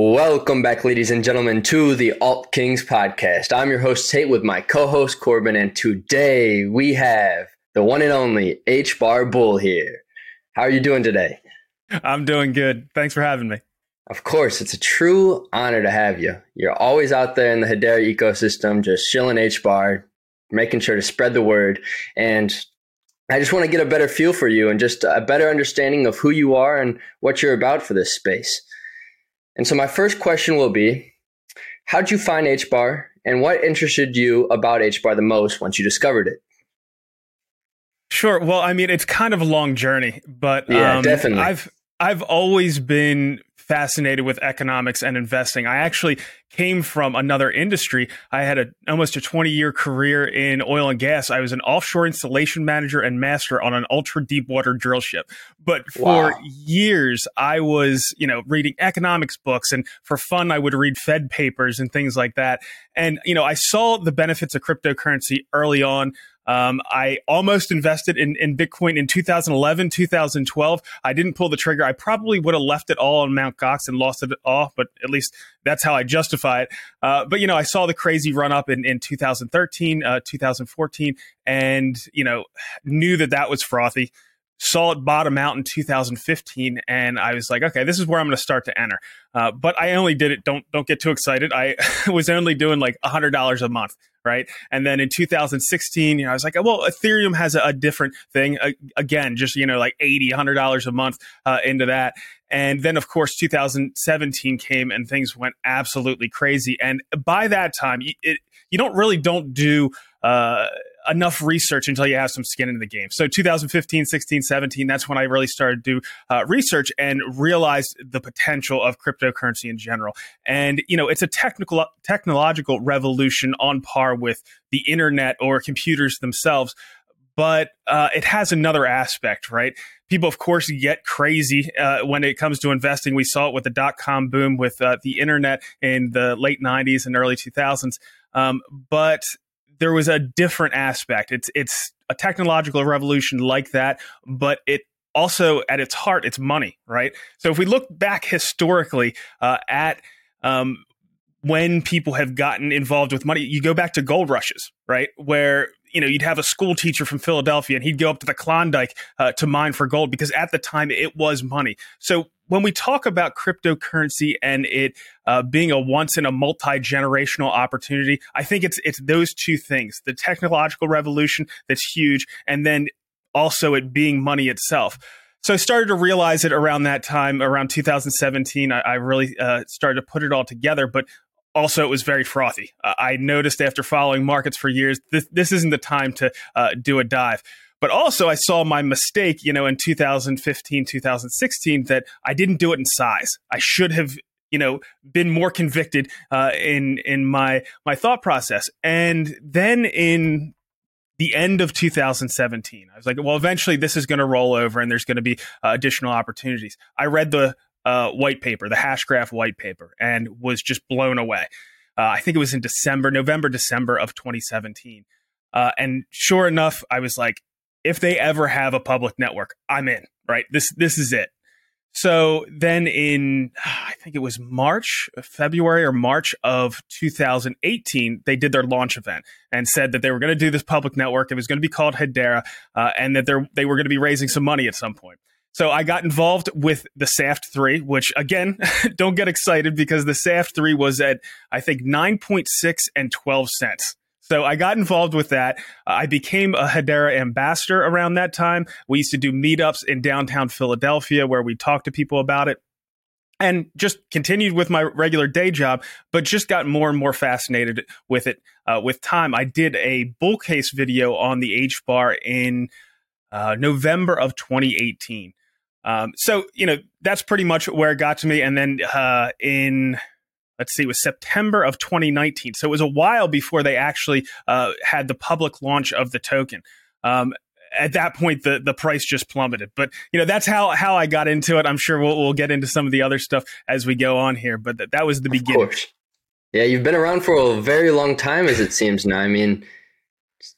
Welcome back, ladies and gentlemen, to the Alt Kings podcast. I'm your host, Tate, with my co host, Corbin, and today we have the one and only HBAR Bull here. How are you doing today? I'm doing good. Thanks for having me. Of course, it's a true honor to have you. You're always out there in the Hedera ecosystem, just shilling HBAR, making sure to spread the word. And I just want to get a better feel for you and just a better understanding of who you are and what you're about for this space. And so, my first question will be How'd you find HBAR and what interested you about HBAR the most once you discovered it? Sure. Well, I mean, it's kind of a long journey, but yeah, um, definitely. I've I've always been fascinated with economics and investing. I actually came from another industry. I had a almost a 20 year career in oil and gas. I was an offshore installation manager and master on an ultra deep water drill ship. But for wow. years, I was, you know, reading economics books and for fun, I would read Fed papers and things like that. And, you know, I saw the benefits of cryptocurrency early on. Um, I almost invested in, in Bitcoin in 2011, 2012. I didn't pull the trigger. I probably would have left it all on Mount Gox and lost it all, but at least that's how I justify it. Uh, but, you know, I saw the crazy run up in, in 2013, uh, 2014, and, you know, knew that that was frothy saw it bottom out in 2015 and i was like okay this is where i'm going to start to enter. Uh, but i only did it don't don't get too excited. I was only doing like $100 a month right? And then in 2016 you know i was like well ethereum has a, a different thing. Again just you know like 80 $100 a month uh, into that. And then, of course, 2017 came and things went absolutely crazy. And by that time, it, you don't really don't do uh, enough research until you have some skin in the game. So 2015, 16, 17, that's when I really started to do uh, research and realized the potential of cryptocurrency in general. And, you know, it's a technical, technological revolution on par with the internet or computers themselves. But uh, it has another aspect, right? People, of course, get crazy uh, when it comes to investing. We saw it with the dot com boom, with uh, the internet in the late 90s and early 2000s. Um, but there was a different aspect. It's it's a technological revolution like that, but it also at its heart it's money, right? So if we look back historically uh, at um, when people have gotten involved with money, you go back to gold rushes, right? Where you know you'd have a school teacher from Philadelphia and he'd go up to the Klondike uh, to mine for gold because at the time it was money. So when we talk about cryptocurrency and it uh, being a once in a multi generational opportunity, I think it's it's those two things: the technological revolution that's huge, and then also it being money itself. So I started to realize it around that time, around 2017. I, I really uh, started to put it all together, but also it was very frothy. Uh, I noticed after following markets for years, this, this isn't the time to uh, do a dive. But also, I saw my mistake, you know, in 2015, 2016, that I didn't do it in size. I should have, you know, been more convicted uh, in in my my thought process. And then in the end of 2017, I was like, well, eventually this is going to roll over, and there's going to be uh, additional opportunities. I read the uh, white paper, the Hashgraph white paper, and was just blown away. Uh, I think it was in December, November, December of 2017. Uh, and sure enough, I was like, if they ever have a public network, I'm in, right? This this is it. So then in I think it was March, February or March of 2018, they did their launch event and said that they were going to do this public network. It was going to be called Hedera, uh, and that they they were going to be raising some money at some point. So I got involved with the SAFT 3, which again, don't get excited because the SAFT 3 was at I think 9.6 and 12 cents. So I got involved with that. I became a Hedera ambassador around that time. We used to do meetups in downtown Philadelphia where we talked to people about it and just continued with my regular day job, but just got more and more fascinated with it uh, with time. I did a bull case video on the HBAR in uh, November of 2018. Um, so, you know, that's pretty much where it got to me. And then uh, in let's see, it was September of 2019. So it was a while before they actually uh, had the public launch of the token. Um, at that point, the the price just plummeted. But you know that's how how I got into it. I'm sure we'll we'll get into some of the other stuff as we go on here. But th- that was the of beginning. Course. Yeah, you've been around for a very long time, as it seems now. I mean,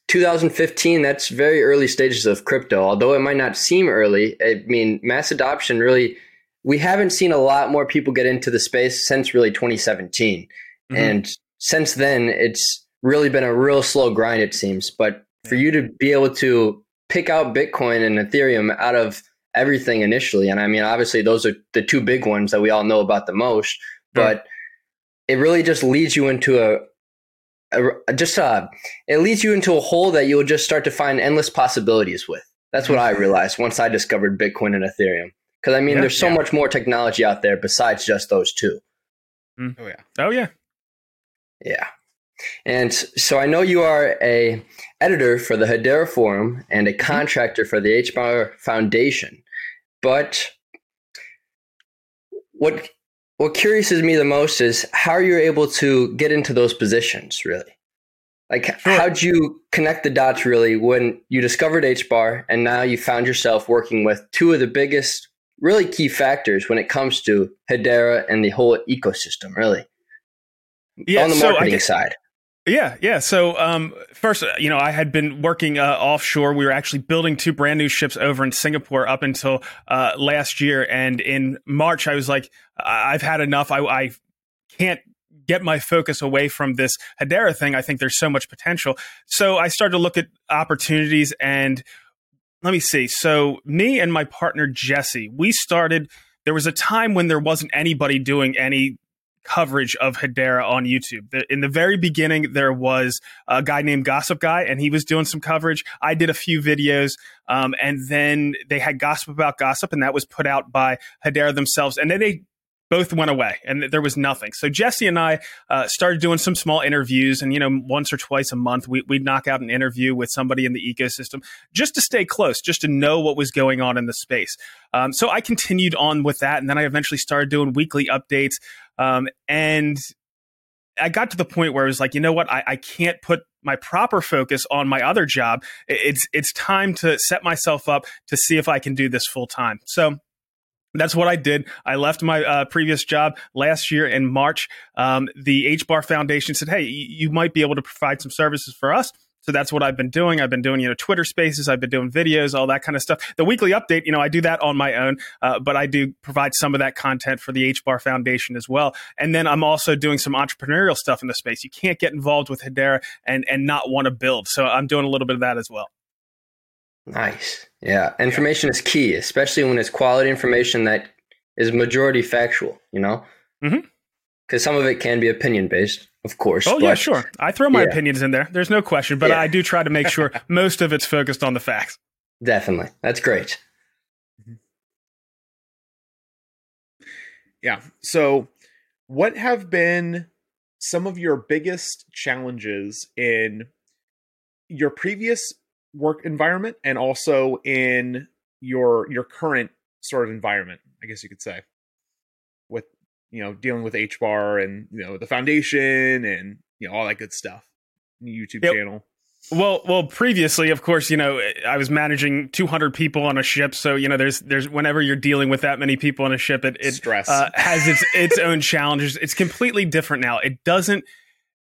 2015. That's very early stages of crypto. Although it might not seem early, I mean, mass adoption really we haven't seen a lot more people get into the space since really 2017. Mm-hmm. And since then, it's really been a real slow grind, it seems. But for you to be able to pick out Bitcoin and Ethereum out of everything initially, and I mean, obviously, those are the two big ones that we all know about the most, but it really just leads you into a, a just uh, it leads you into a hole that you'll just start to find endless possibilities with. That's what I mm-hmm. realized once I discovered Bitcoin and Ethereum. Because I mean, yeah, there's so yeah. much more technology out there besides just those two. Mm. Oh yeah. Oh yeah. Yeah. And so I know you are a editor for the Hedera Forum and a mm-hmm. contractor for the HBAR Foundation. But what what curiouses me the most is how you're able to get into those positions, really. Like, sure. how'd you connect the dots really when you discovered HBAR and now you found yourself working with two of the biggest, really key factors when it comes to Hedera and the whole ecosystem, really? Yeah, on the marketing so side. Yeah, yeah. So um, first, you know, I had been working uh, offshore. We were actually building two brand new ships over in Singapore up until uh, last year, and in March, I was like, I've had enough. I, I can't get my focus away from this Hedera thing. I think there's so much potential. So I started to look at opportunities and let me see. So me and my partner Jesse, we started there was a time when there wasn't anybody doing any coverage of Hedera on YouTube. In the very beginning, there was a guy named Gossip Guy, and he was doing some coverage. I did a few videos, um, and then they had Gossip About Gossip, and that was put out by Hedera themselves. And then they both went away and there was nothing. So Jesse and I uh, started doing some small interviews and, you know, once or twice a month, we, would knock out an interview with somebody in the ecosystem just to stay close, just to know what was going on in the space. Um, so I continued on with that. And then I eventually started doing weekly updates. Um, and I got to the point where I was like, you know what? I, I can't put my proper focus on my other job. It's, it's time to set myself up to see if I can do this full time. So that's what I did. I left my uh, previous job last year in March. Um, the HBAR Foundation said, "Hey, you might be able to provide some services for us." So that's what I've been doing. I've been doing, you know, Twitter Spaces. I've been doing videos, all that kind of stuff. The weekly update, you know, I do that on my own, uh, but I do provide some of that content for the HBAR Foundation as well. And then I'm also doing some entrepreneurial stuff in the space. You can't get involved with Hedera and and not want to build. So I'm doing a little bit of that as well. Nice. Yeah. Information is key, especially when it's quality information that is majority factual, you know? Because mm-hmm. some of it can be opinion based, of course. Oh, but, yeah, sure. I throw my yeah. opinions in there. There's no question, but yeah. I do try to make sure most of it's focused on the facts. Definitely. That's great. Mm-hmm. Yeah. So, what have been some of your biggest challenges in your previous work environment and also in your your current sort of environment, I guess you could say, with you know dealing with HBAR and you know the foundation and you know all that good stuff. YouTube yep. channel. Well, well, previously, of course, you know, I was managing 200 people on a ship. So, you know, there's, there's, whenever you're dealing with that many people on a ship, it, it uh, has its, its own challenges. It's completely different now. It doesn't,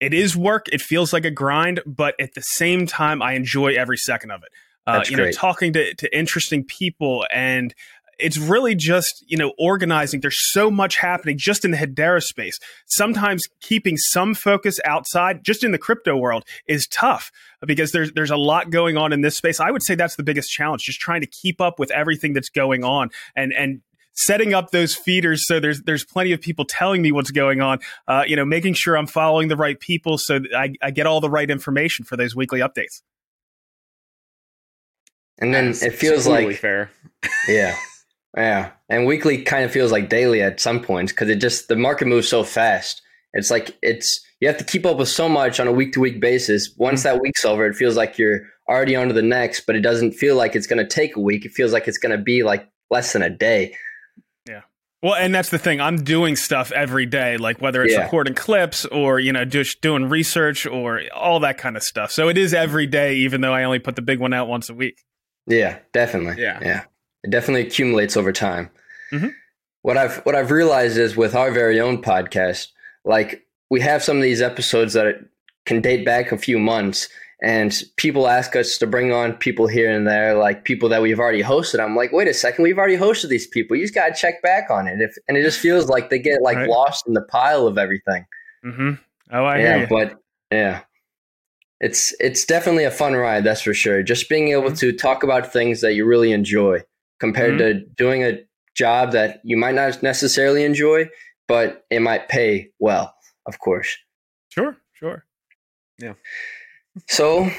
it is work. It feels like a grind, but at the same time, I enjoy every second of it. Uh, you great. know, talking to, to interesting people and it's really just you know organizing there's so much happening just in the hedera space sometimes keeping some focus outside just in the crypto world is tough because there's there's a lot going on in this space i would say that's the biggest challenge just trying to keep up with everything that's going on and and setting up those feeders so there's there's plenty of people telling me what's going on. Uh, you know, making sure I'm following the right people so I, I get all the right information for those weekly updates. And then That's it feels totally like fair. yeah. Yeah. And weekly kind of feels like daily at some points because it just the market moves so fast. It's like it's you have to keep up with so much on a week to week basis. Once mm-hmm. that week's over, it feels like you're already on to the next, but it doesn't feel like it's going to take a week. It feels like it's going to be like less than a day. Well, and that's the thing. I'm doing stuff every day, like whether it's yeah. recording clips or, you know, just doing research or all that kind of stuff. So it is every day, even though I only put the big one out once a week. Yeah, definitely. Yeah. Yeah. It definitely accumulates over time. Mm-hmm. What I've what I've realized is with our very own podcast, like we have some of these episodes that can date back a few months, And people ask us to bring on people here and there, like people that we've already hosted. I'm like, wait a second, we've already hosted these people. You just got to check back on it. If, and it just feels like they get like right. lost in the pile of everything. Mm-hmm. Oh, I know. yeah, but yeah, it's it's definitely a fun ride. That's for sure. Just being able mm-hmm. to talk about things that you really enjoy compared mm-hmm. to doing a job that you might not necessarily enjoy, but it might pay well, of course. Sure, sure. Yeah. So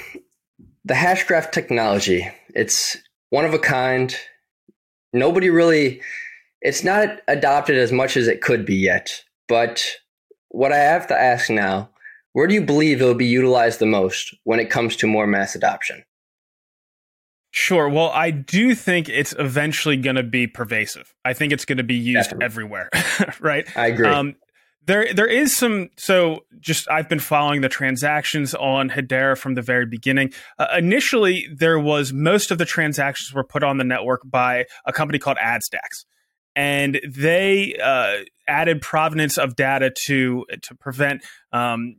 the Hashgraph technology, it's one of a kind. Nobody really it's not adopted as much as it could be yet. But what I have to ask now, where do you believe it will be utilized the most when it comes to more mass adoption? Sure. Well, I do think it's eventually going to be pervasive. I think it's going to be used Definitely. everywhere, right? I agree. Um, there, there is some. So, just I've been following the transactions on Hedera from the very beginning. Uh, initially, there was most of the transactions were put on the network by a company called Adsdax, and they uh, added provenance of data to to prevent um,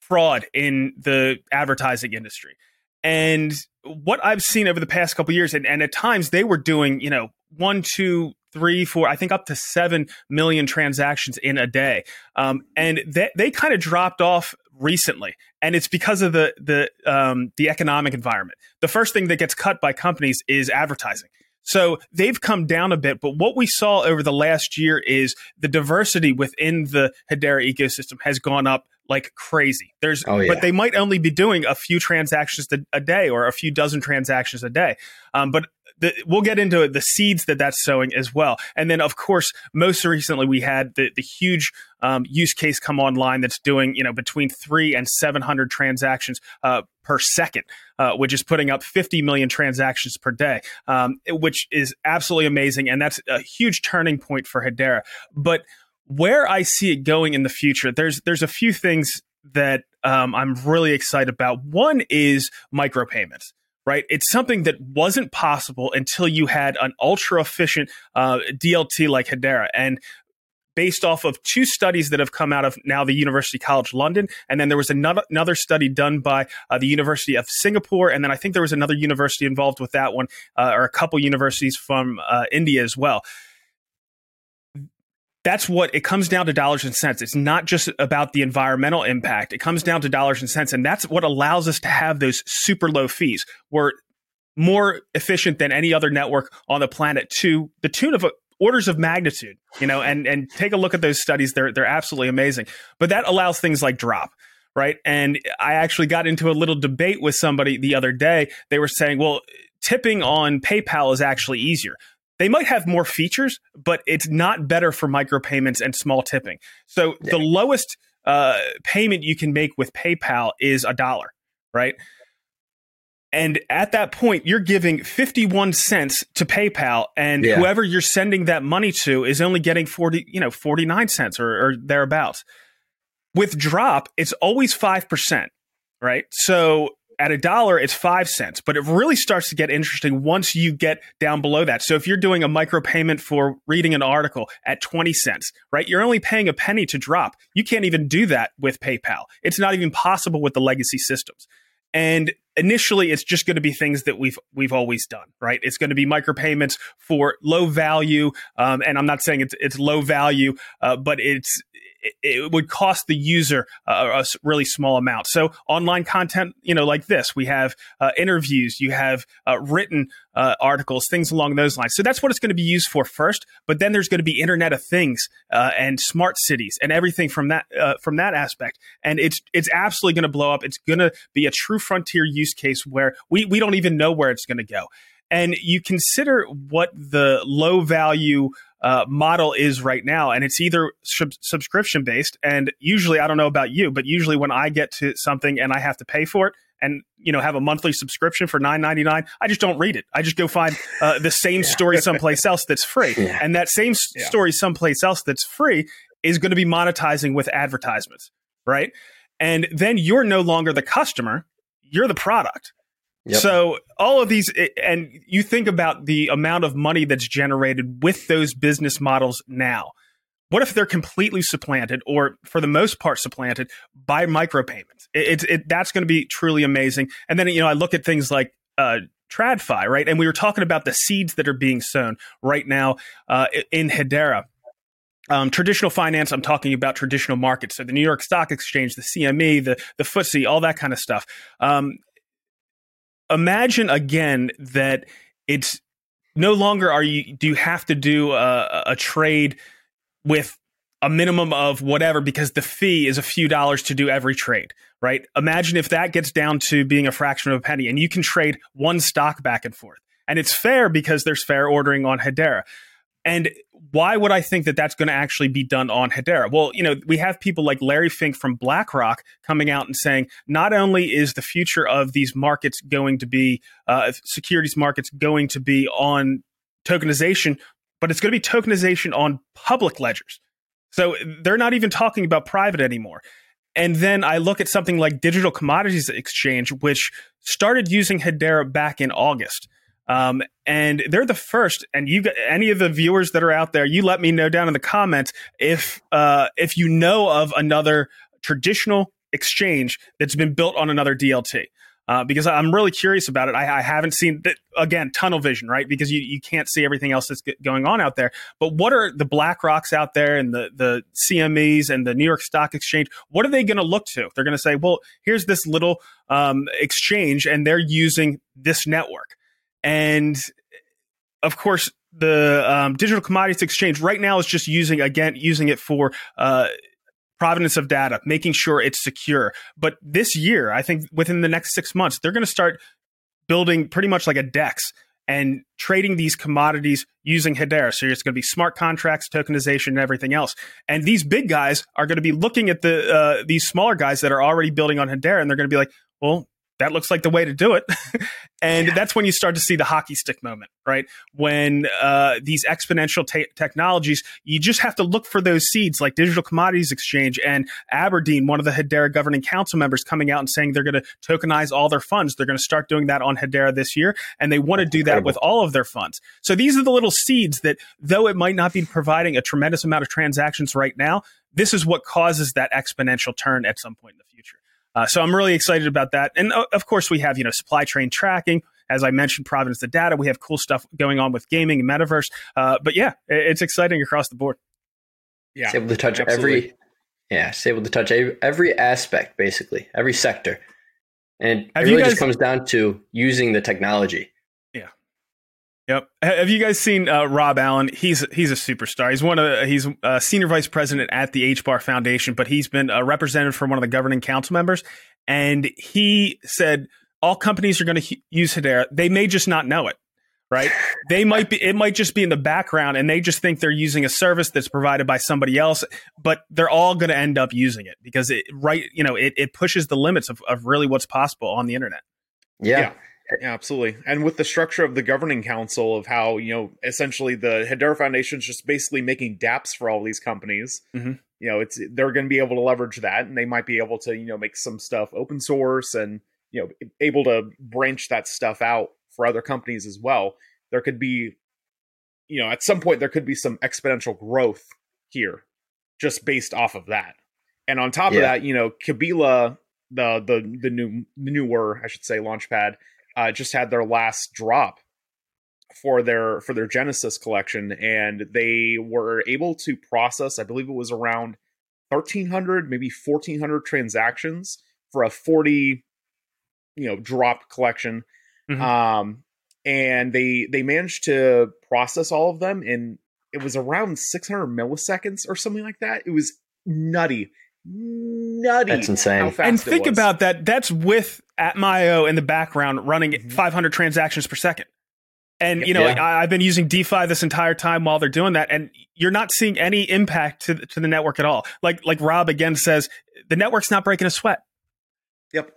fraud in the advertising industry. And what I've seen over the past couple years, and, and at times they were doing, you know, one, two, three, four, I think up to seven million transactions in a day. Um, and they, they kind of dropped off recently. And it's because of the the um, the economic environment. The first thing that gets cut by companies is advertising. So they've come down a bit, but what we saw over the last year is the diversity within the Hedera ecosystem has gone up like crazy. There's, oh, yeah. but they might only be doing a few transactions a day or a few dozen transactions a day. Um, but the, we'll get into the seeds that that's sowing as well. And then, of course, most recently we had the, the huge um, use case come online that's doing you know between three and seven hundred transactions uh, per second, uh, which is putting up fifty million transactions per day, um, which is absolutely amazing, and that's a huge turning point for Hedera. But where I see it going in the future, there's there's a few things that um, I'm really excited about. One is micropayments right? It's something that wasn't possible until you had an ultra efficient uh, DLT like Hedera. And based off of two studies that have come out of now the University College London, and then there was another another study done by uh, the University of Singapore, and then I think there was another university involved with that one, uh, or a couple universities from uh, India as well that's what it comes down to dollars and cents. It's not just about the environmental impact. It comes down to dollars and cents. And that's what allows us to have those super low fees. We're more efficient than any other network on the planet to the tune of orders of magnitude, you know, and, and take a look at those studies. They're, they're absolutely amazing. But that allows things like drop. Right. And I actually got into a little debate with somebody the other day. They were saying, well, tipping on PayPal is actually easier. They might have more features, but it's not better for micropayments and small tipping. So yeah. the lowest uh, payment you can make with PayPal is a dollar, right? And at that point, you're giving 51 cents to PayPal, and yeah. whoever you're sending that money to is only getting 40, you know, 49 cents or, or thereabouts. With drop, it's always 5%, right? So at a dollar, it's five cents, but it really starts to get interesting once you get down below that. So if you're doing a micropayment for reading an article at 20 cents, right, you're only paying a penny to drop. You can't even do that with PayPal. It's not even possible with the legacy systems. And initially, it's just going to be things that we've we've always done, right? It's going to be micropayments for low value, um, and I'm not saying it's it's low value, uh, but it's it would cost the user a, a, really small amount. So online content, you know, like this, we have uh, interviews, you have uh, written uh, articles, things along those lines. So that's what it's going to be used for first. But then there's going to be Internet of Things uh, and smart cities and everything from that uh, from that aspect. And it's it's absolutely going to blow up. It's going to be a true frontier use case where we we don't even know where it's going to go. And you consider what the low value uh, model is right now, and it's either sub- subscription based. And usually, I don't know about you, but usually when I get to something and I have to pay for it, and you know have a monthly subscription for nine ninety nine, I just don't read it. I just go find uh, the same yeah. story someplace else that's free, yeah. and that same yeah. story someplace else that's free is going to be monetizing with advertisements, right? And then you're no longer the customer; you're the product. So all of these, and you think about the amount of money that's generated with those business models now. what if they're completely supplanted or for the most part supplanted by micropayments it, it, it that's going to be truly amazing and then you know i look at things like uh, TradFi, right? And we were talking about the seeds that are being sown right now uh, in Hedera. Um, traditional finance, I'm talking about traditional markets. So the New York Stock Exchange, the CME, the, the FTSE, all that kind of stuff. Um, imagine again that it's no longer are you do you have to do a, a trade with a minimum of whatever because the fee is a few dollars to do every trade, right? Imagine if that gets down to being a fraction of a penny and you can trade one stock back and forth. And it's fair because there's fair ordering on Hedera. And why would I think that that's going to actually be done on Hedera? Well, you know, we have people like Larry Fink from BlackRock coming out and saying not only is the future of these markets going to be, uh, securities markets going to be on tokenization, but it's going to be tokenization on public ledgers. So they're not even talking about private anymore. And then I look at something like Digital Commodities Exchange, which started using Hedera back in August. Um, and they're the first. And you, any of the viewers that are out there, you let me know down in the comments if uh, if you know of another traditional exchange that's been built on another DLT uh, because I'm really curious about it. I, I haven't seen that again, tunnel vision, right? Because you, you can't see everything else that's going on out there. But what are the BlackRocks out there and the the CMEs and the New York Stock Exchange? What are they going to look to? They're going to say, well, here's this little um, exchange, and they're using this network, and of course the um, digital commodities exchange right now is just using again using it for uh, provenance of data, making sure it's secure. But this year, I think within the next six months, they're going to start building pretty much like a DEX and trading these commodities using Hedera. So it's going to be smart contracts, tokenization, and everything else. And these big guys are going to be looking at the uh, these smaller guys that are already building on Hedera, and they're going to be like, well, that looks like the way to do it. and yeah. that's when you start to see the hockey stick moment, right? When uh, these exponential technologies, you just have to look for those seeds like Digital Commodities Exchange and Aberdeen, one of the Hedera governing council members, coming out and saying they're going to tokenize all their funds. They're going to start doing that on Hedera this year, and they want to do that with all of their funds. So these are the little seeds that, though it might not be providing a tremendous amount of transactions right now, this is what causes that exponential turn at some point in the future. Uh, so I'm really excited about that. And uh, of course, we have you know supply chain tracking. As I mentioned, provenance of data. We have cool stuff going on with gaming and metaverse. Uh, but yeah, it's exciting across the board. Yeah, it's able to touch absolutely. every. Yeah, it's able to touch every aspect, basically every sector, and have it really guys, just comes down to using the technology. Yep. Have you guys seen uh, Rob Allen? He's he's a superstar. He's one of he's a senior vice president at the HBAR Foundation, but he's been a representative for one of the governing council members, and he said all companies are going to use Hedera. They may just not know it, right? they might be. It might just be in the background, and they just think they're using a service that's provided by somebody else, but they're all going to end up using it because it right you know it, it pushes the limits of, of really what's possible on the internet. yeah. yeah. Yeah, absolutely. And with the structure of the governing council of how, you know, essentially the Hedera Foundation is just basically making dApps for all these companies. Mm-hmm. You know, it's they're going to be able to leverage that and they might be able to, you know, make some stuff open source and, you know, able to branch that stuff out for other companies as well. There could be you know, at some point there could be some exponential growth here just based off of that. And on top yeah. of that, you know, Kabila the the the new the newer I should say launchpad uh, just had their last drop for their for their Genesis collection, and they were able to process, I believe it was around thirteen hundred, maybe fourteen hundred transactions for a forty, you know, drop collection. Mm-hmm. Um, and they they managed to process all of them in it was around 600 milliseconds or something like that. It was nutty nutty. That's insane. and think about that. That's with atma.io in the background running mm-hmm. 500 transactions per second. And you know, yeah. I, have been using DeFi this entire time while they're doing that, and you're not seeing any impact to to the network at all. Like like Rob again says, the network's not breaking a sweat. Yep.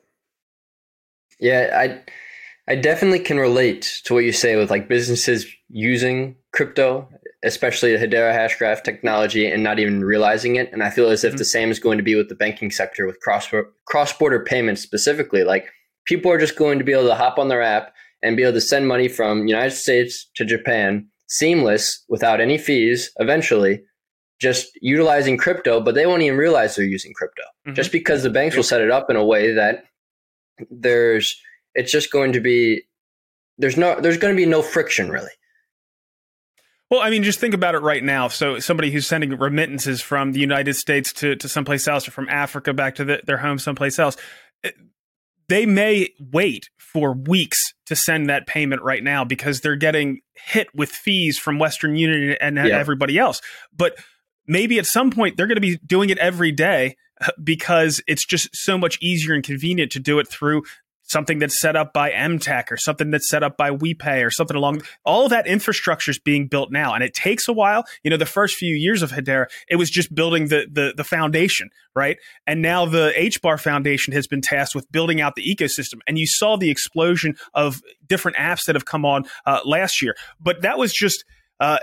Yeah, I I definitely can relate to what you say with like businesses using crypto especially the Hedera Hashgraph technology and not even realizing it. And I feel as if mm-hmm. the same is going to be with the banking sector with cross cross border payments specifically. Like people are just going to be able to hop on their app and be able to send money from United States to Japan seamless without any fees eventually just utilizing crypto, but they won't even realize they're using crypto mm-hmm. just because the banks will set it up in a way that there's it's just going to be there's no there's going to be no friction really. Well, I mean, just think about it right now. So, somebody who's sending remittances from the United States to, to someplace else, or from Africa back to the, their home someplace else, they may wait for weeks to send that payment right now because they're getting hit with fees from Western Union and yeah. everybody else. But maybe at some point they're going to be doing it every day uh, because it's just so much easier and convenient to do it through something that's set up by MTech or something that's set up by WePay or something along all that infrastructure is being built now. And it takes a while. You know the first few years of Hedera it was just building the the, the foundation right? And now the HBAR foundation has been tasked with building out the ecosystem. And you saw the explosion of different apps that have come on uh, last year. But that was just uh,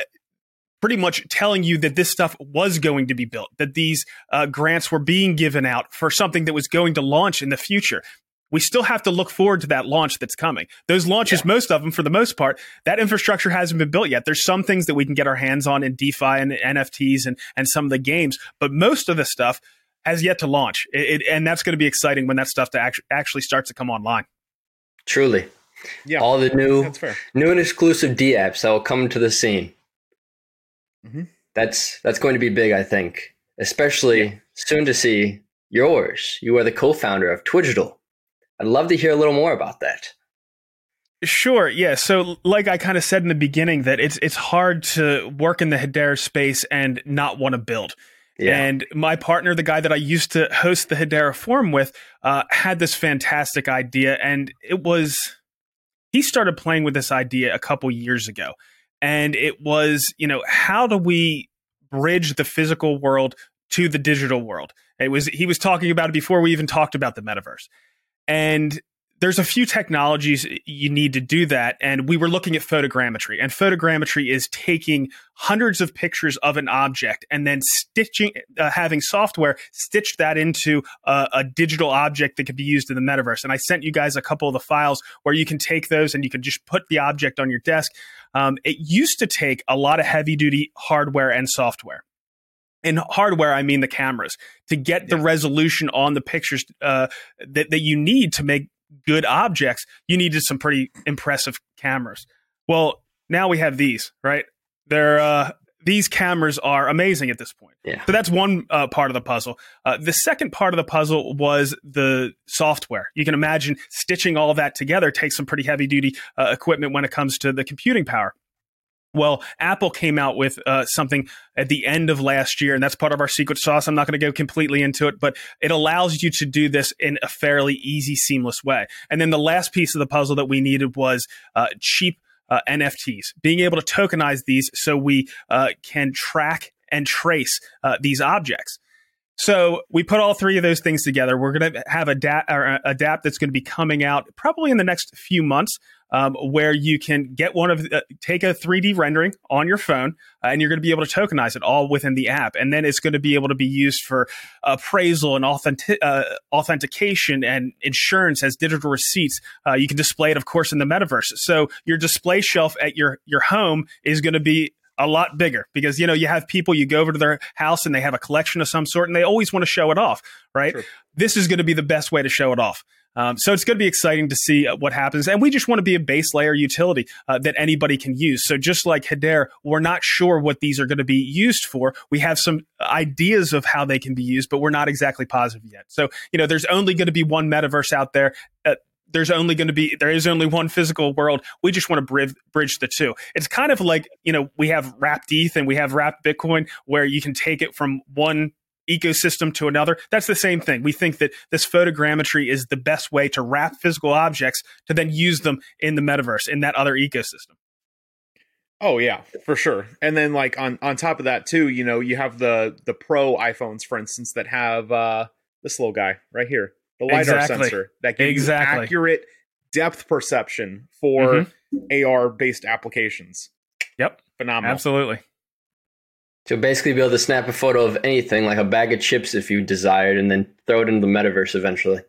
pretty much telling you that this stuff was going to be built, that these uh, grants were being given out for something that was going to launch in the future we still have to look forward to that launch that's coming. Those launches, yeah. most of them, for the most part, that infrastructure hasn't been built yet. There's some things that we can get our hands on in DeFi and NFTs and, and some of the games, but most of the stuff has yet to launch. It, it, and that's going to be exciting when that stuff to act- actually starts to come online. Truly. Yeah. All the new, new and exclusive D apps that will come to the scene. Mm-hmm. That's that's going to be big, I think. Especially yeah. soon to see yours. You are the co-founder of Twigital. I'd love to hear a little more about that. Sure. Yeah. So, like I kind of said in the beginning, that it's it's hard to work in the Hedera space and not want to build. Yeah. And my partner, the guy that I used to host the Hedera forum with, uh, had this fantastic idea, and it was he started playing with this idea a couple years ago, and it was you know how do we bridge the physical world to the digital world? It was he was talking about it before we even talked about the metaverse, and there's a few technologies you need to do that. And we were looking at photogrammetry, and photogrammetry is taking hundreds of pictures of an object and then stitching, uh, having software stitch that into a, a, digital object that could be used in the metaverse. And I sent you guys a couple of the files where you can take those and you can just put the object on your desk. Um, it used to take a lot of heavy duty hardware and software in hardware, I mean the cameras to get the resolution on the pictures uh, that that you need to make good objects. You needed some pretty impressive cameras. Well, now we have these, right? They're uh, these cameras are amazing at this point. Yeah. So that's one uh, part of the puzzle. Uh, the second part of the puzzle was the software. You can imagine stitching all that together takes some pretty heavy duty uh, equipment when it comes to the computing power. Well, Apple came out with uh, something at the end of last year, and that's part of our secret sauce. I'm not going to go completely into it, but it allows you to do this in a fairly easy, seamless way. And then the last piece of the puzzle that we needed was uh, cheap uh, NFTs, being able to tokenize these so we uh, can track and trace uh, these objects. So we put all three of those things together. We're going to have a, da- a DApp that's going to be coming out probably in the next few months um, where you can get one of uh, take a 3D rendering on your phone, uh, and you're going to be able to tokenize it all within the app, and then it's going to be able to be used for appraisal and authentic, uh, authentication and insurance as digital receipts. Uh, you can display it, of course, in the metaverse. So your display shelf at your your home is going to be a lot bigger because you know you have people you go over to their house and they have a collection of some sort and they always want to show it off right True. this is going to be the best way to show it off um, so it's going to be exciting to see uh, what happens. And we just want to be a base layer utility uh, that anybody can use. So just like Hedera, we're not sure what these are going to be used for. We have some ideas of how they can be used, but we're not exactly positive yet. So, you know, there's only going to be one metaverse out there. Uh, there's only going to be there is only one physical world. We just want to bridge, bridge the two. It's kind of like you know we have wrapped ETH and we have wrapped Bitcoin, where you can take it from one ecosystem to another. That's the same thing. We think that this photogrammetry is the best way to wrap physical objects to then use them in the metaverse in that other ecosystem. Oh yeah, for sure. And then like on on top of that too, you know, you have the the pro iPhones for instance that have uh this little guy right here, the lidar exactly. sensor that gives exactly. accurate depth perception for mm-hmm. AR based applications. Yep. Phenomenal. Absolutely. So basically, be able to snap a photo of anything, like a bag of chips, if you desired, and then throw it into the metaverse eventually.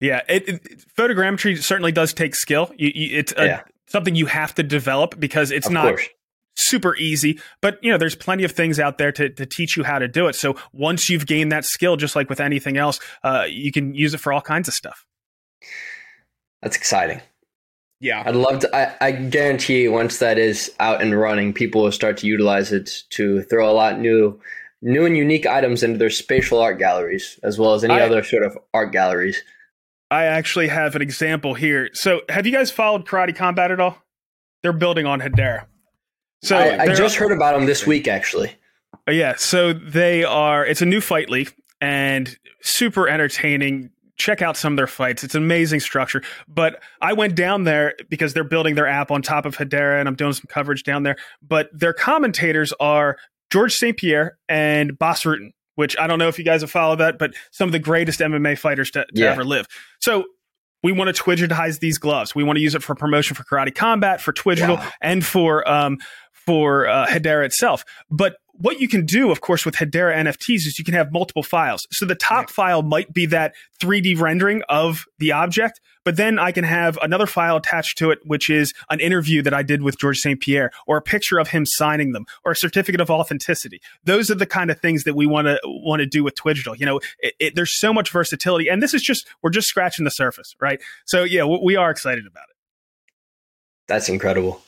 Yeah, it, it, photogrammetry certainly does take skill. You, you, it's a, yeah. something you have to develop because it's of not. Course. super easy, but you know, there's plenty of things out there to, to teach you how to do it. So once you've gained that skill, just like with anything else, uh, you can use it for all kinds of stuff. That's exciting. Yeah. I'd love to. I, I guarantee once that is out and running, people will start to utilize it to throw a lot new, new and unique items into their spatial art galleries, as well as any I- other sort of art galleries. I actually have an example here. So have you guys followed Karate Combat at all? They're building on Hedera. So I, I just heard about them this week, actually. Yeah, so they are. It's a new fight league and super entertaining. Check out some of their fights. It's an amazing structure. But I went down there because they're building their app on top of Hedera, and I'm doing some coverage down there. But their commentators are Georges St-Pierre and Bas Rutten, which I don't know if you guys have followed that, but some of the greatest MMA fighters to, to Yeah. ever live. So we want to Twigitize these gloves. We want to use it for promotion for Karate Combat, for Twigital, Wow. and for um, for uh, Hedera itself. But what you can do, of course, with Hedera NFTs is you can have multiple files. So the top file might be that 3D rendering of the object, but then I can have another file attached to it, which is an interview that I did with Georges St-Pierre, or a picture of him signing them, or a certificate of authenticity. Those are the kind of things that we want to want to do with Twigital. You know, it, it, there's so much versatility, and this is just we're just scratching the surface, right? So yeah, we, we are excited about it. That's incredible.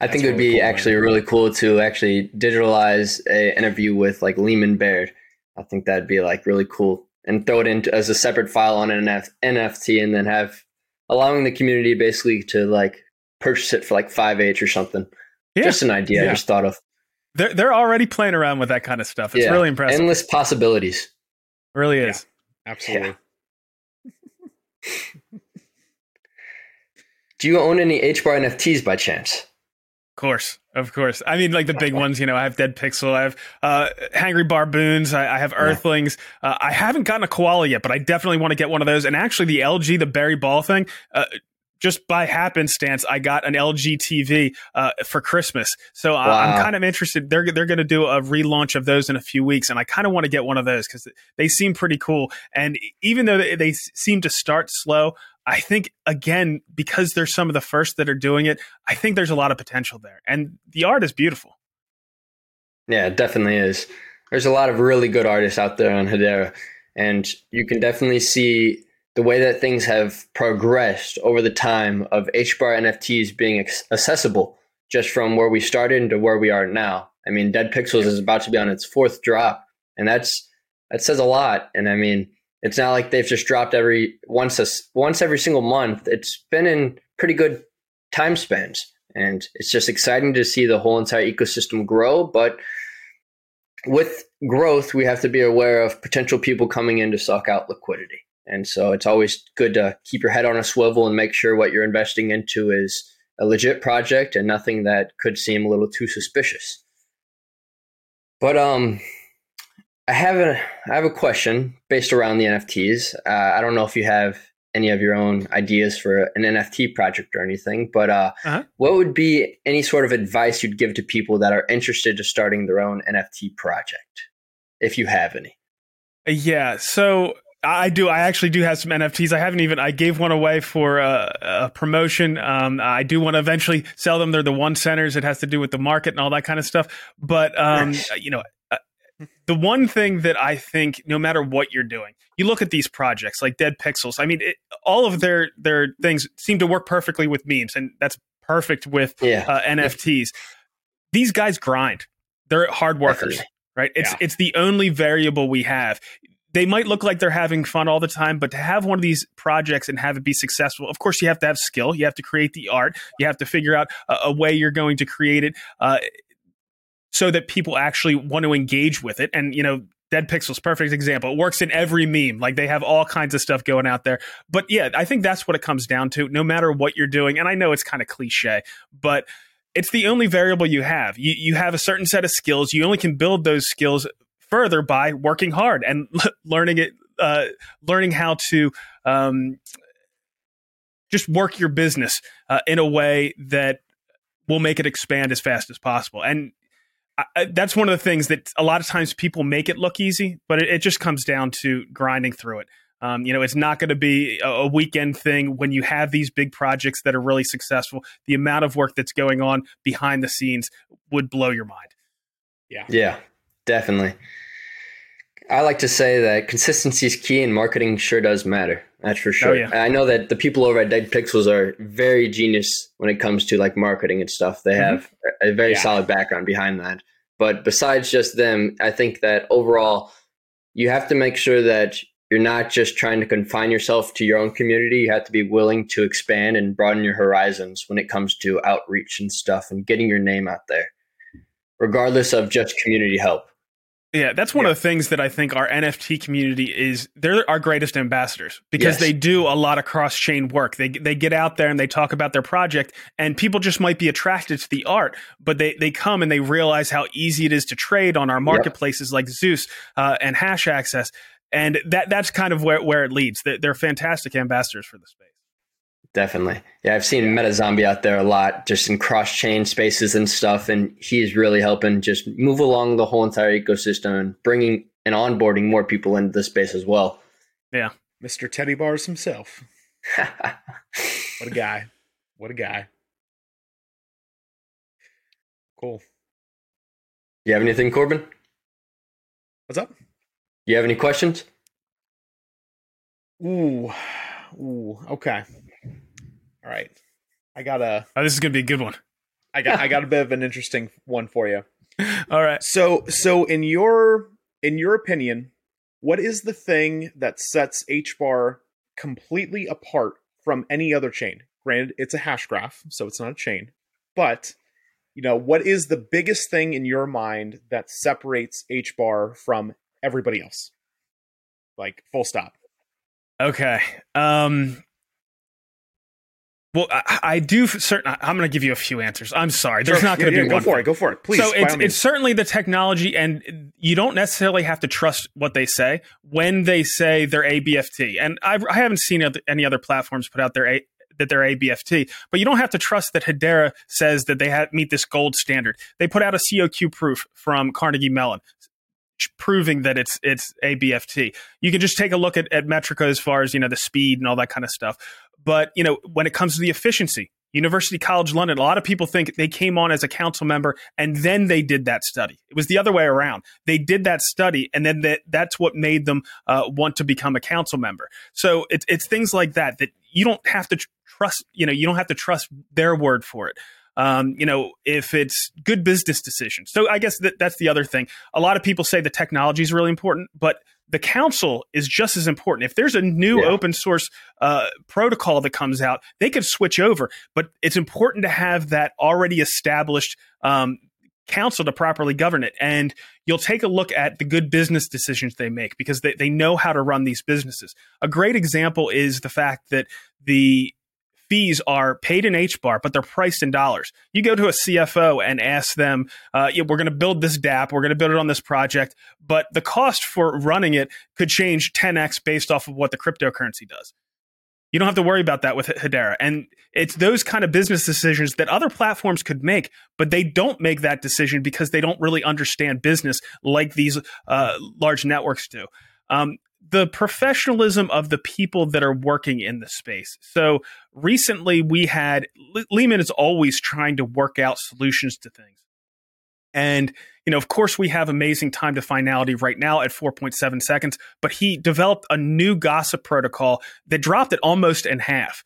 I That's think it would really be cool, man. actually really cool to actually digitalize a interview with like Lehman Baird. I think that'd be like really cool and throw it into as a separate file on an NF- NFT and then have allowing the community basically to like purchase it for like 5H or something. Yeah. Just an idea Yeah. I just thought of. They're they're already playing around with that kind of stuff. It's Yeah. really impressive. Endless possibilities. really Yeah. is. Absolutely. Do you own any HBAR NFTs by chance? Of course, of course. I mean, like the big ones. You know, I have Dead Pixel. I have uh, Hangry Barboons. I, I have Earthlings. Uh, I haven't gotten a koala yet, but I definitely want to get one of those. And actually, the LG, the Barry Ball thing. Uh, just by happenstance, I got an LG TV uh, for Christmas, so I, I'm kind of interested. They're they're going to do a relaunch of those in a few weeks, and I kind of want to get one of those because they seem pretty cool. And even though they, they seem to start slow, I think again because they're some of the first that are doing it, I think there's a lot of potential there, and the art is beautiful. Yeah, it definitely is. There's a lot of really good artists out there on Hedera, and you can definitely see the way that things have progressed over the time of HBAR NFTs being accessible just from where we started to where we are now. I mean, Dead Pixels is about to be on its fourth drop, and that's that says a lot. And I mean, it's not like they've just dropped every once a, once every single month. It's been in pretty good time spans, and it's just exciting to see the whole entire ecosystem grow. But with growth, we have to be aware of potential people coming in to suck out liquidity. And so it's always good to keep your head on a swivel and make sure what you're investing into is a legit project and nothing that could seem a little too suspicious. But um, I have a I have a question based around the NFTs. Uh, I don't know if you have any of your own ideas for an NFT project or anything, but uh, Uh-huh. what would be any sort of advice you'd give to people that are interested to starting their own NFT project, if you have any? Yeah, so I do. I actually do have some NFTs. I haven't even. I gave one away for a, a promotion. Um, I do want to eventually sell them. They're the one centers. It has to do with the market and all that kind of stuff. But um, Nice. you know, the one thing that I think, no matter what you're doing, you look at these projects like Dead Pixels. I mean, it, all of their their things seem to work perfectly with memes, and that's perfect with Yeah, uh, NFTs. These guys grind. They're hard workers right? It's Yeah. it's the only variable we have. They might look like they're having fun all the time, but to have one of these projects and have it be successful, of course, you have to have skill. You have to create the art. You have to figure out a, a way you're going to create it uh, so that people actually want to engage with it. And you know, Dead Pixels, perfect example. It works in every meme. Like they have all kinds of stuff going out there. But yeah, I think that's what it comes down to. No matter what you're doing, and I know it's kind of cliche, but it's the only variable you have. You you have a certain set of skills. You only can build those skills further by working hard and learning it, uh, learning how to um, just work your business uh, in a way that will make it expand as fast as possible. And I, that's one of the things that a lot of times people make it look easy, but it, it just comes down to grinding through it. Um, you know, it's not going to be a, a weekend thing when you have these big projects that are really successful. The amount of work that's going on behind the scenes would blow your mind. Yeah. Yeah, definitely. I like to say that consistency is key and marketing sure does matter. That's for sure. Oh, yeah. I know that the people over at Dead Pixels are very genius when it comes to like marketing and stuff. They Mhm. have a very Yeah. solid background behind that. But besides just them, I think that overall you have to make sure that you're not just trying to confine yourself to your own community. You have to be willing to expand and broaden your horizons when it comes to outreach and stuff and getting your name out there, regardless of just community help. Yeah, that's one Yeah. of the things that I think our NFT community is. They're our greatest ambassadors because Yes. they do a lot of cross chain work. They they get out there and they talk about their project, and people just might be attracted to the art, but they they come and they realize how easy it is to trade on our marketplaces like Zuse uh, and HashAxis, and that that's kind of where where it leads. They're fantastic ambassadors for the space. Definitely. Yeah, I've seen Meta Zombie out there a lot, just in cross chain spaces and stuff. And he's really helping just move along the whole entire ecosystem and bringing and onboarding more people into the space as well. Yeah. Mr. Teddy Bars himself. What a guy. What a guy. Cool. you have anything, Corbin? What's up? You have any questions? Ooh. Ooh. Okay. All right. I got a Oh, this is going to be a good one. I got I got a bit of an interesting one for you. All right. So so in your in your opinion, what is the thing that sets HBAR completely apart from any other chain? Granted, it's a hash graph, so it's not a chain. But you know, what is the biggest thing in your mind that separates HBAR from everybody else? Like full stop. Okay. Um. Well, I, I do certain. I'm going to give you a few answers. I'm sorry. There's Sure. not going to Yeah, be yeah, go one for thing. it. Go for it. Please. so it's it's certainly the technology, and you don't necessarily have to trust what they say when they say they're ABFT. And I've, I haven't seen any other platforms put out their A, that they're ABFT, but you don't have to trust that Hedera says that they have, meet this gold standard. They put out a Coq proof from Carnegie Mellon proving that it's it's ABFT. You can just take a look at, at Metrika as far as you know the speed and all that kind of stuff. But you know when it comes to the efficiency, University College London, a lot of people think they came on as a council member and then they did that study. It was the other way around. They did that study and then that, that's what made them uh, want to become a council member. So it's it's things like that that you don't have to tr- trust. You know, you don't have to trust their word for it. Um, you know, if it's good business decisions. So I guess that that's the other thing. A lot of people say the technology is really important, but the council is just as important. If there's a new Yeah. open source uh, protocol that comes out, they could switch over. But it's important to have that already established um, council to properly govern it. And you'll take a look at the good business decisions they make because they, they know how to run these businesses. A great example is the fact that the fees are paid in HBAR, but they're priced in dollars. You go to a CFO and ask them, uh, yeah, we're going to build this DAP, we're going to build it on this project, but the cost for running it could change 10x based off of what the cryptocurrency does. You don't have to worry about that with Hedera. And it's those kind of business decisions that other platforms could make, but they don't make that decision because they don't really understand business like these uh, large networks do. Um, the professionalism of the people that are working in the space. So recently we had Le- Leemon is always trying to work out solutions to things. And, you know, of course, we have amazing time to finality right now at 4.7 seconds, but he developed a new gossip protocol that dropped it almost in half.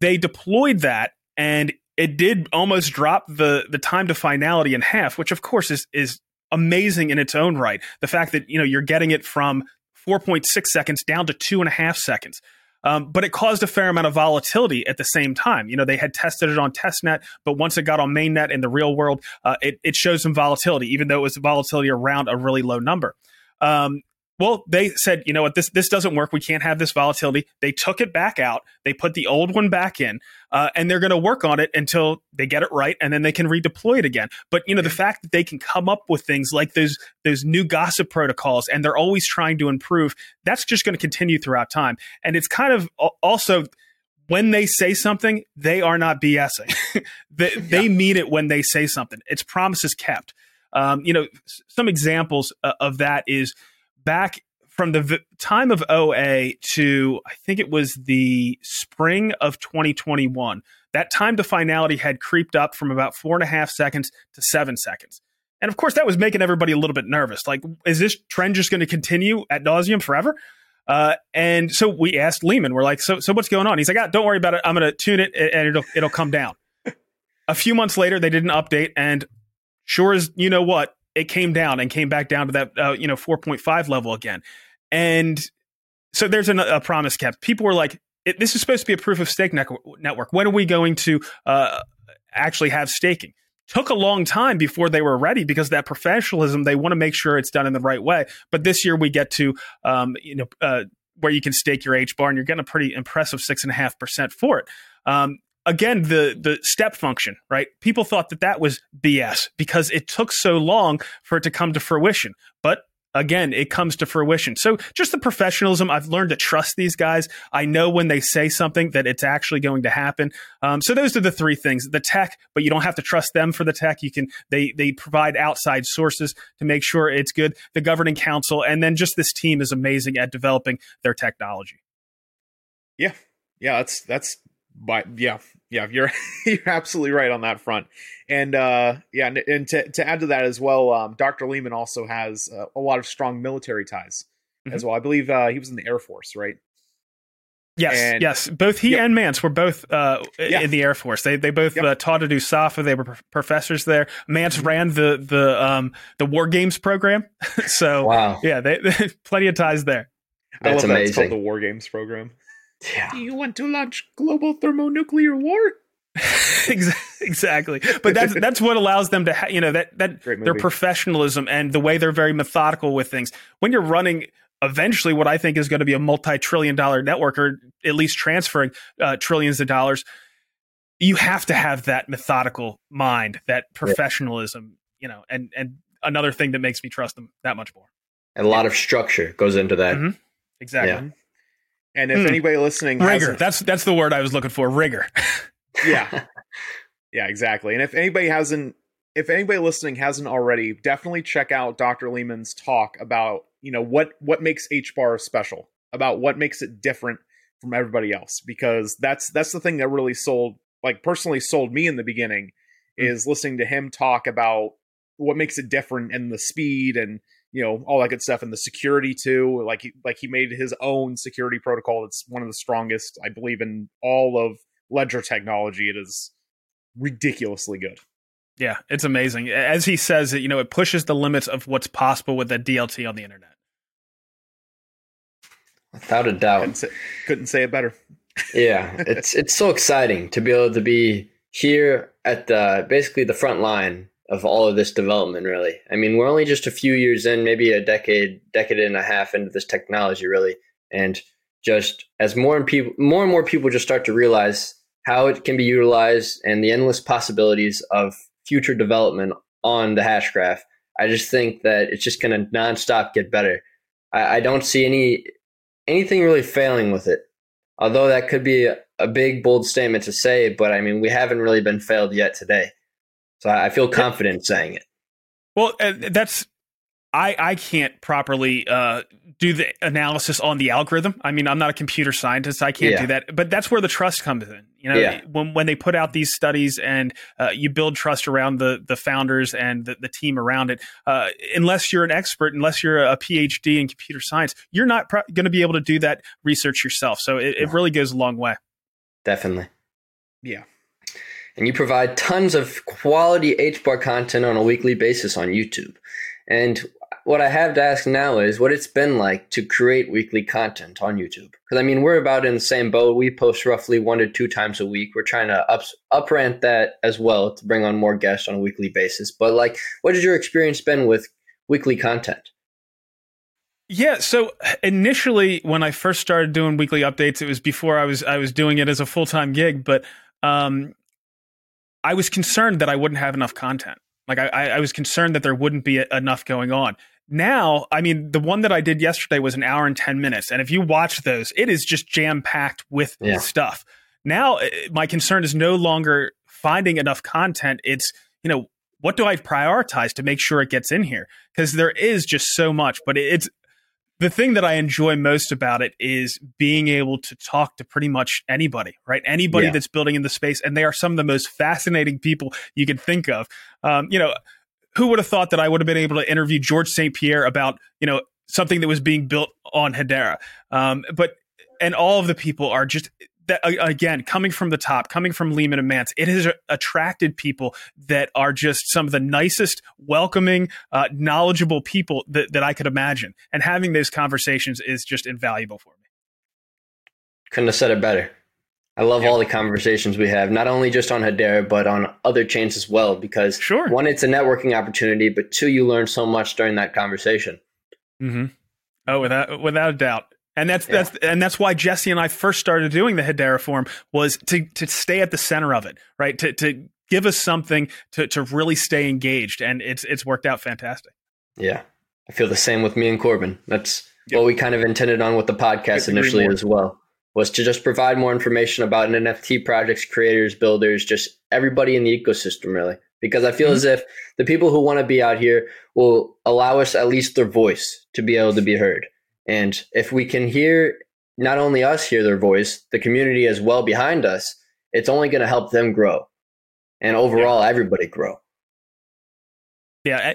They deployed that and it did almost drop the the time to finality in half, which of course is is amazing in its own right. The fact that, you know, you're getting it from 4.6 seconds down to two and a half seconds. Um, but it caused a fair amount of volatility at the same time. You know, they had tested it on testnet, but once it got on mainnet in the real world, uh, it, it showed some volatility, even though it was volatility around a really low number. Um, well, they said, you know what, this this doesn't work. We can't have this volatility. They took it back out. They put the old one back in, uh, and they're going to work on it until they get it right, and then they can redeploy it again. But you know, the fact that they can come up with things like those those new gossip protocols, and they're always trying to improve, that's just going to continue throughout time. And it's kind of also when they say something, they are not BSing. they, they mean it when they say something. It's promises kept. Um, you know, s- some examples uh, of that is back from the v- time of OA to I think it was the spring of 2021, that time to finality had creeped up from about four and a half seconds to seven seconds. And of course, that was making everybody a little bit nervous. Like, is this trend just going to continue at nauseum forever? Uh, and so we asked Leemon, we're like, so, so what's going on? He's like, ah, don't worry about it. I'm going to tune it and it'll, it'll come down. a few months later, they did an update and sure as you know what, it came down and came back down to that, uh, you know, 4.5 level again. And so there's an, a promise kept. People were like, this is supposed to be a proof of stake network. When are we going to uh, actually have staking? took a long time before they were ready because that professionalism they want to make sure it's done in the right way but this year we get to um, you know uh, where you can stake your HBAR and you're getting a pretty impressive six and a half percent for it um, again the the step function right people thought that that was bs because it took so long for it to come to fruition but again, it comes to fruition. So just the professionalism, I've learned to trust these guys. I know when they say something that it's actually going to happen. Um, so those are the three things: the tech, but you don't have to trust them for the tech. You can they they provide outside sources to make sure it's good. The governing council, and then just this team is amazing at developing their technology. Yeah, yeah, that's that's but yeah, yeah, you're you're absolutely right on that front. And uh, yeah, and, and, to to add to that as well, um, Dr. Leemon also has uh, a lot of strong military ties mm-hmm. as well. I believe uh, he was in the Air Force, right? Yes, and, yes. Both he yep. and Mance were both uh, yeah. in the Air Force. They they both yep. uh, taught at USAFA. They were pr- professors there. Mance mm-hmm. ran the the um, the War Games program. so wow, yeah, they, they plenty of ties there. That's I love amazing. that it's called the War Games program. Yeah. Do you want to launch global thermonuclear war? exactly but that's that's what allows them to ha- you know that that their professionalism and the way they're very methodical with things when you're running eventually what i think is going to be a multi-trillion dollar network or at least transferring uh, trillions of dollars you have to have that methodical mind that professionalism you know and and another thing that makes me trust them that much more and a lot of structure goes into that mm-hmm. exactly yeah. And if mm. anybody listening, rigor. That's that's the word I was looking for. Rigor. yeah, yeah, exactly. And if anybody hasn't, if anybody listening hasn't already, definitely check out Dr. Leemon's talk about you know what what makes HBAR special, about what makes it different from everybody else, because that's that's the thing that really sold, like personally sold me in the beginning, mm. is listening to him talk about what makes it different and the speed and you know all that good stuff and the security too like he like he made his own security protocol that's one of the strongest i believe in all of ledger technology. It is ridiculously good. Yeah it's amazing. As he says it you know it pushes the limits of what's possible with that dlt on the internet. Without a doubt. Couldn't say, couldn't say it better. Yeah it's it's so exciting to be able to be here at the basically the front line of all of this development really. I mean we're only just a few years in maybe a decade decade and a half into this technology really. And just as more and people more and more people just start to realize how it can be utilized and the endless possibilities of future development on the hashgraph i just think that it's just going to nonstop get better. I, I, don't see any anything really failing with it. Although that could be a, a big bold statement to say but i mean we haven't really been failed yet today so I feel confident saying it. Well, uh, that's I, I can't properly uh, do the analysis on the algorithm. I mean, I'm not a computer scientist. I can't yeah. do that. But that's where the trust comes in. You know, yeah. when when they put out these studies and uh, you build trust around the the founders and the, the team around it, uh, unless you're an expert, unless you're a PhD in computer science, you're not pro- going to be able to do that research yourself. So it, it really goes a long way. Definitely. Yeah and you provide tons of quality HBAR content on a weekly basis on YouTube. And what I have to ask now is what it's been like to create weekly content on YouTube. Because I mean, we're about in the same boat. We post roughly one to two times a week. We're trying to up up that as well to bring on more guests on a weekly basis. But like, what has your experience been with weekly content? Yeah, so initially when I first started doing weekly updates, it was before I was I was doing it as a full time gig, but um, I was concerned that I wouldn't have enough content. Like I, I was concerned that there wouldn't be enough going on. Now, I mean, the one that I did yesterday was an hour and 10 minutes. And if you watch those, it is just jam packed with yeah. stuff. Now, eh, my concern is no longer finding enough content. It's, you know, what do I prioritize to make sure it gets in here? Because there is just so much, but it's the thing that I enjoy most about it is being able to talk to pretty much anybody, right? Anybody Yeah. that's building in the space, and they are some of the most fascinating people you can think of. Um, you know, who would have thought that I would have been able to interview Georges St-Pierre about you know something that was being built on Hedera? Um, but and all of the people are just that again coming from the top coming from Leemon and mance it has attracted people that are just some of the nicest welcoming uh, knowledgeable people that, that i could imagine and having those conversations is just invaluable for me Couldn't have said it better. I love Yeah. all the conversations we have, not only just on Hedera, but on other chains as well, because Sure. one, it's a networking opportunity, but two, you learn so much during that conversation. mm-hmm. oh without without a doubt and that's Yeah. that's and that's why Jesse and I first started doing the Hedera Forum was to to stay at the center of it, right? To to give us something to to really stay engaged, and it's it's worked out fantastic. Yeah. I feel the same with me and Corbin. That's Yep. what we kind of intended on with the podcast initially as well, was to just provide more information about NFT projects, creators, builders, just everybody in the ecosystem, really. Because I feel Mhm. as if the people who want to be out here will allow us at least their voice to be able to be heard. And if we can hear not only us hear their voice, the community as well behind us, it's only going to help them grow. And overall, everybody grow. Yeah.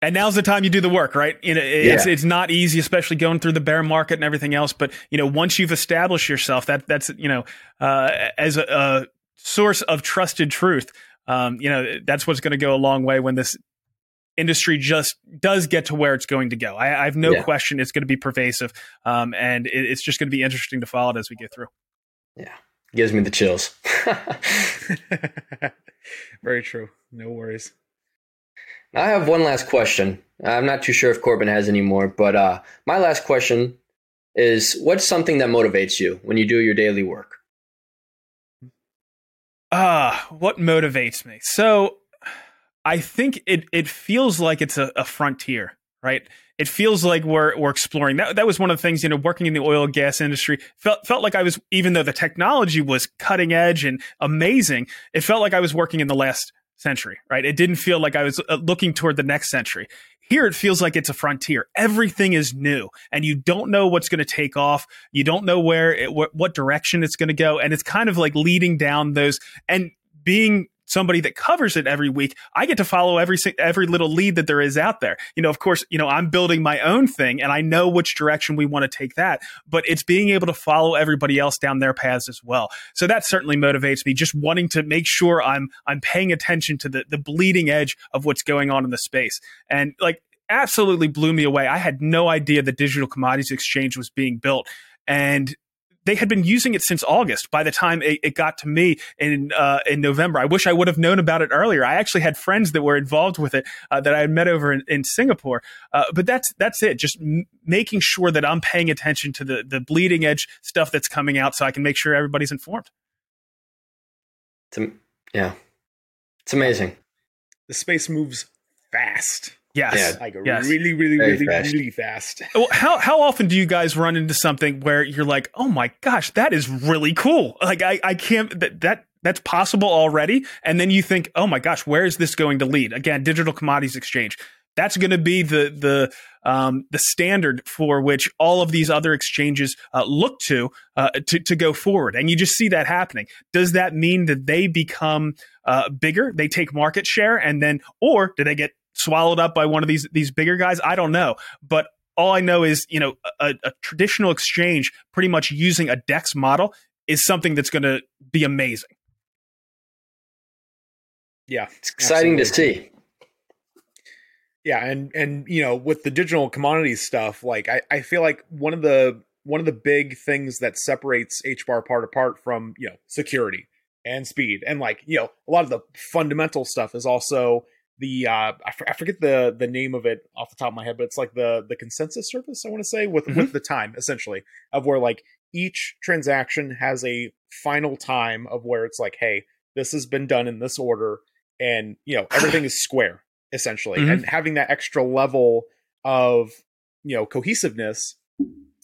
And now's the time you do the work, right? You know, it's Yeah. it's not easy, especially going through the bear market and everything else. But you know, once you've established yourself, that that's you know, uh, as a, a source of trusted truth, um, you know, that's what's going to go a long way when this industry just does get to where it's going to go. I, I have no Yeah. question it's going to be pervasive, um, and it, it's just going to be interesting to follow it as we get through. Yeah, gives me the chills. Very true. No worries. I have one last question. I'm not too sure if Corbin has any more, but uh, my last question is what's something that motivates you when you do your daily work? Ah, what motivates me? So I think it it feels like it's a, a frontier, right? It feels like we're we're exploring. That that was one of the things, you know, working in the oil and gas industry, felt felt like I was even though the technology was cutting edge and amazing, it felt like I was working in the last century, right? It didn't feel like I was uh, looking toward the next century. Here it feels like it's a frontier. Everything is new and you don't know what's going to take off. You don't know where it, what, what direction it's going to go and it's kind of like leading down those and being somebody that covers it every week, I get to follow every every little lead that there is out there. You know, of course, you know, I'm building my own thing and I know which direction we want to take that, but it's being able to follow everybody else down their paths as well. So that certainly motivates me just wanting to make sure I'm I'm paying attention to the the bleeding edge of what's going on in the space. And like absolutely blew me away. I had no idea the digital commodities exchange was being built and they had been using it since August. By the time it, it got to me in uh, in November, I wish I would have known about it earlier. I actually had friends that were involved with it uh, that I had met over in, in Singapore. Uh, but that's that's it. Just m- making sure that I'm paying attention to the the bleeding edge stuff that's coming out, so I can make sure everybody's informed. It's, am- yeah, it's amazing. The space moves fast. Yes. Yeah. Like Yes. really, really, Very really, fast. really fast. Well, how how often do you guys run into something where you're like, oh my gosh, that is really cool. Like I I can't that that that's possible already, and then you think, oh my gosh, where is this going to lead? Again, digital commodities exchange. That's going to be the the um, the standard for which all of these other exchanges uh, look to, uh, to to go forward, and you just see that happening. Does that mean that they become uh, bigger? They take market share, and then, or do they get swallowed up by one of these these bigger guys? I don't know, but all I know is, you know, a, a traditional exchange pretty much using a DEX model is something that's going to be amazing. Yeah. It's exciting to see. Yeah, and and you know, with the digital commodities stuff, like I, I feel like one of the one of the big things that separates HBAR part apart from, you know, security and speed and like, you know, a lot of the fundamental stuff is also the uh I, forget the the name of it off the top of my head, but it's like the the consensus service I want to say with Mhm. with the time essentially of where like each transaction has a final time of where it's like, hey, this has been done in this order and you know everything is square essentially Mhm. and having that extra level of you know cohesiveness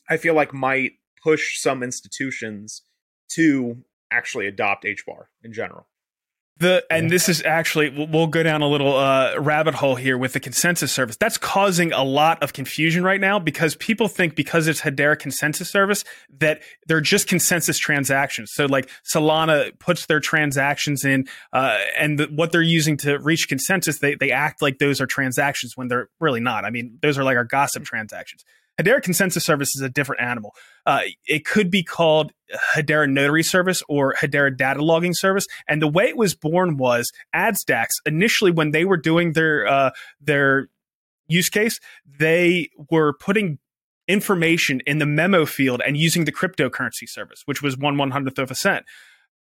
i feel like might push some institutions to actually adopt HBAR in general The and this is actually we'll go down a little uh, rabbit hole here with the consensus service. That's causing a lot of confusion right now because people think because it's Hedera consensus service that they're just consensus transactions. So like Solana puts their transactions in, uh, and the, what they're using to reach consensus, they they act like those are transactions when they're really not. I mean, those are like our gossip transactions. Hedera Consensus Service is a different animal. Uh, it could be called Hedera Notary Service or Hedera Data Logging Service. And the way it was born was Adsdax initially when they were doing their uh, their use case, they were putting information in the memo field and using the cryptocurrency service, which was one one hundredth of a cent.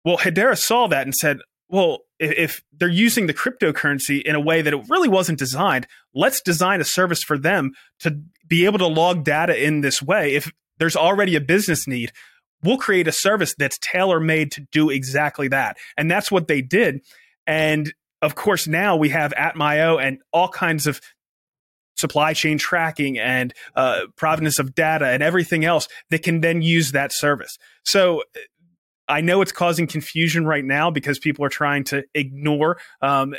Well, Hedera saw that and said, well, if they're using the cryptocurrency in a way that it really wasn't designed, let's design a service for them to be able to log data in this way. If there's already a business need, we'll create a service that's tailor made to do exactly that. And that's what they did. And of course, now we have atma.io and all kinds of supply chain tracking and uh, provenance of data and everything else that can then use that service. So I know it's causing confusion right now because people are trying to ignore um,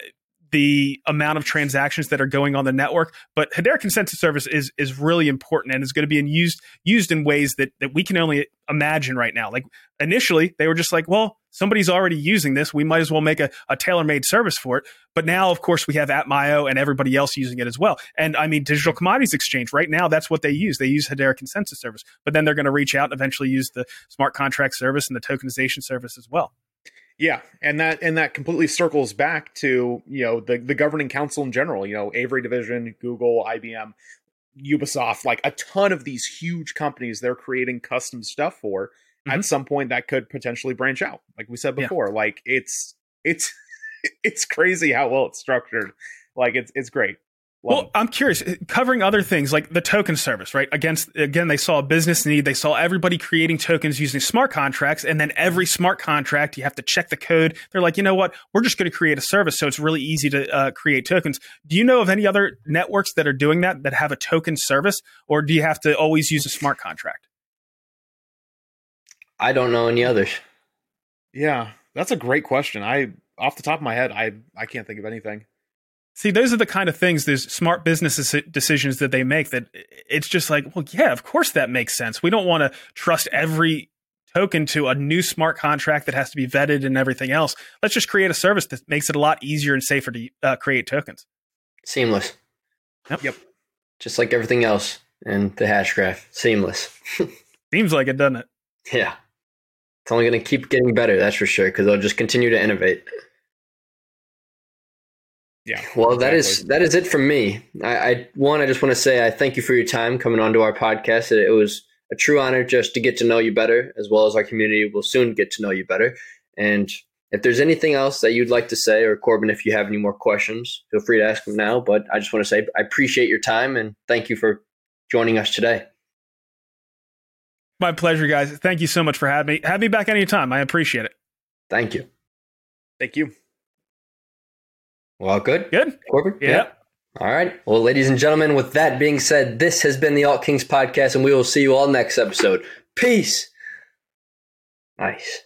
the amount of transactions that are going on the network. But Hedera Consensus Service is is really important and is going to be in used used in ways that that we can only imagine right now. Like initially, they were just like, well, somebody's already using this. We might as well make a, a tailor made service for it. But now, of course, we have atma.io and everybody else using it as well. And I mean, Digital Commodities Exchange right now, that's what they use. They use Hedera Consensus Service, but then they're going to reach out and eventually use the smart contract service and the tokenization service as well. Yeah, and that and that completely circles back to you know the the governing council in general. You know, Avery Dennison, Google, IBM, Ubisoft, like a ton of these huge companies. They're creating custom stuff for. Mm-hmm. At some point, that could potentially branch out. Like we said before, yeah. like it's it's it's crazy how well it's structured. Like it's it's great. Well, I'm curious, uh, covering other things like the token service, right? Against again, they saw a business need. They saw everybody creating tokens using smart contracts, and then every smart contract, you have to check the code. They're like, you know what? We're just going to create a service, so it's really easy to uh, create tokens. Do you know of any other networks that are doing that that have a token service, or do you have to always use a smart contract? I don't know any others. Yeah, that's a great question. I off the top of my head, I I can't think of anything. See, those are the kind of things, those smart business decisions that they make that it's just like, well, yeah, of course that makes sense. We don't want to trust every token to a new smart contract that has to be vetted and everything else. Let's just create a service that makes it a lot easier and safer to uh, create tokens. Seamless. Yep. Yep. Just like everything else in the Hashgraph. Seamless. Seems like it, doesn't it? Yeah. It's only going to keep getting better, that's for sure, because they'll just continue to innovate. Yeah. Well, exactly. that is that is it from me. I, I, one, I just want to say I thank you for your time coming onto our podcast. It, it, was a true honor just to get to know you better, as well as our community will soon get to know you better. And if there's anything else that you'd like to say, or Corbin, if you have any more questions, feel free to ask them now. But I just want to say I appreciate your time and thank you for joining us today. My pleasure, guys. Thank you so much for having me. Have me back anytime. I appreciate it. Thank you. Thank you. Well, good. Good. Corbin? Yeah. yeah. All right. Well, ladies and gentlemen, with that being said, this has been the Alt Kings podcast, and we will see you all next episode. Peace. Nice.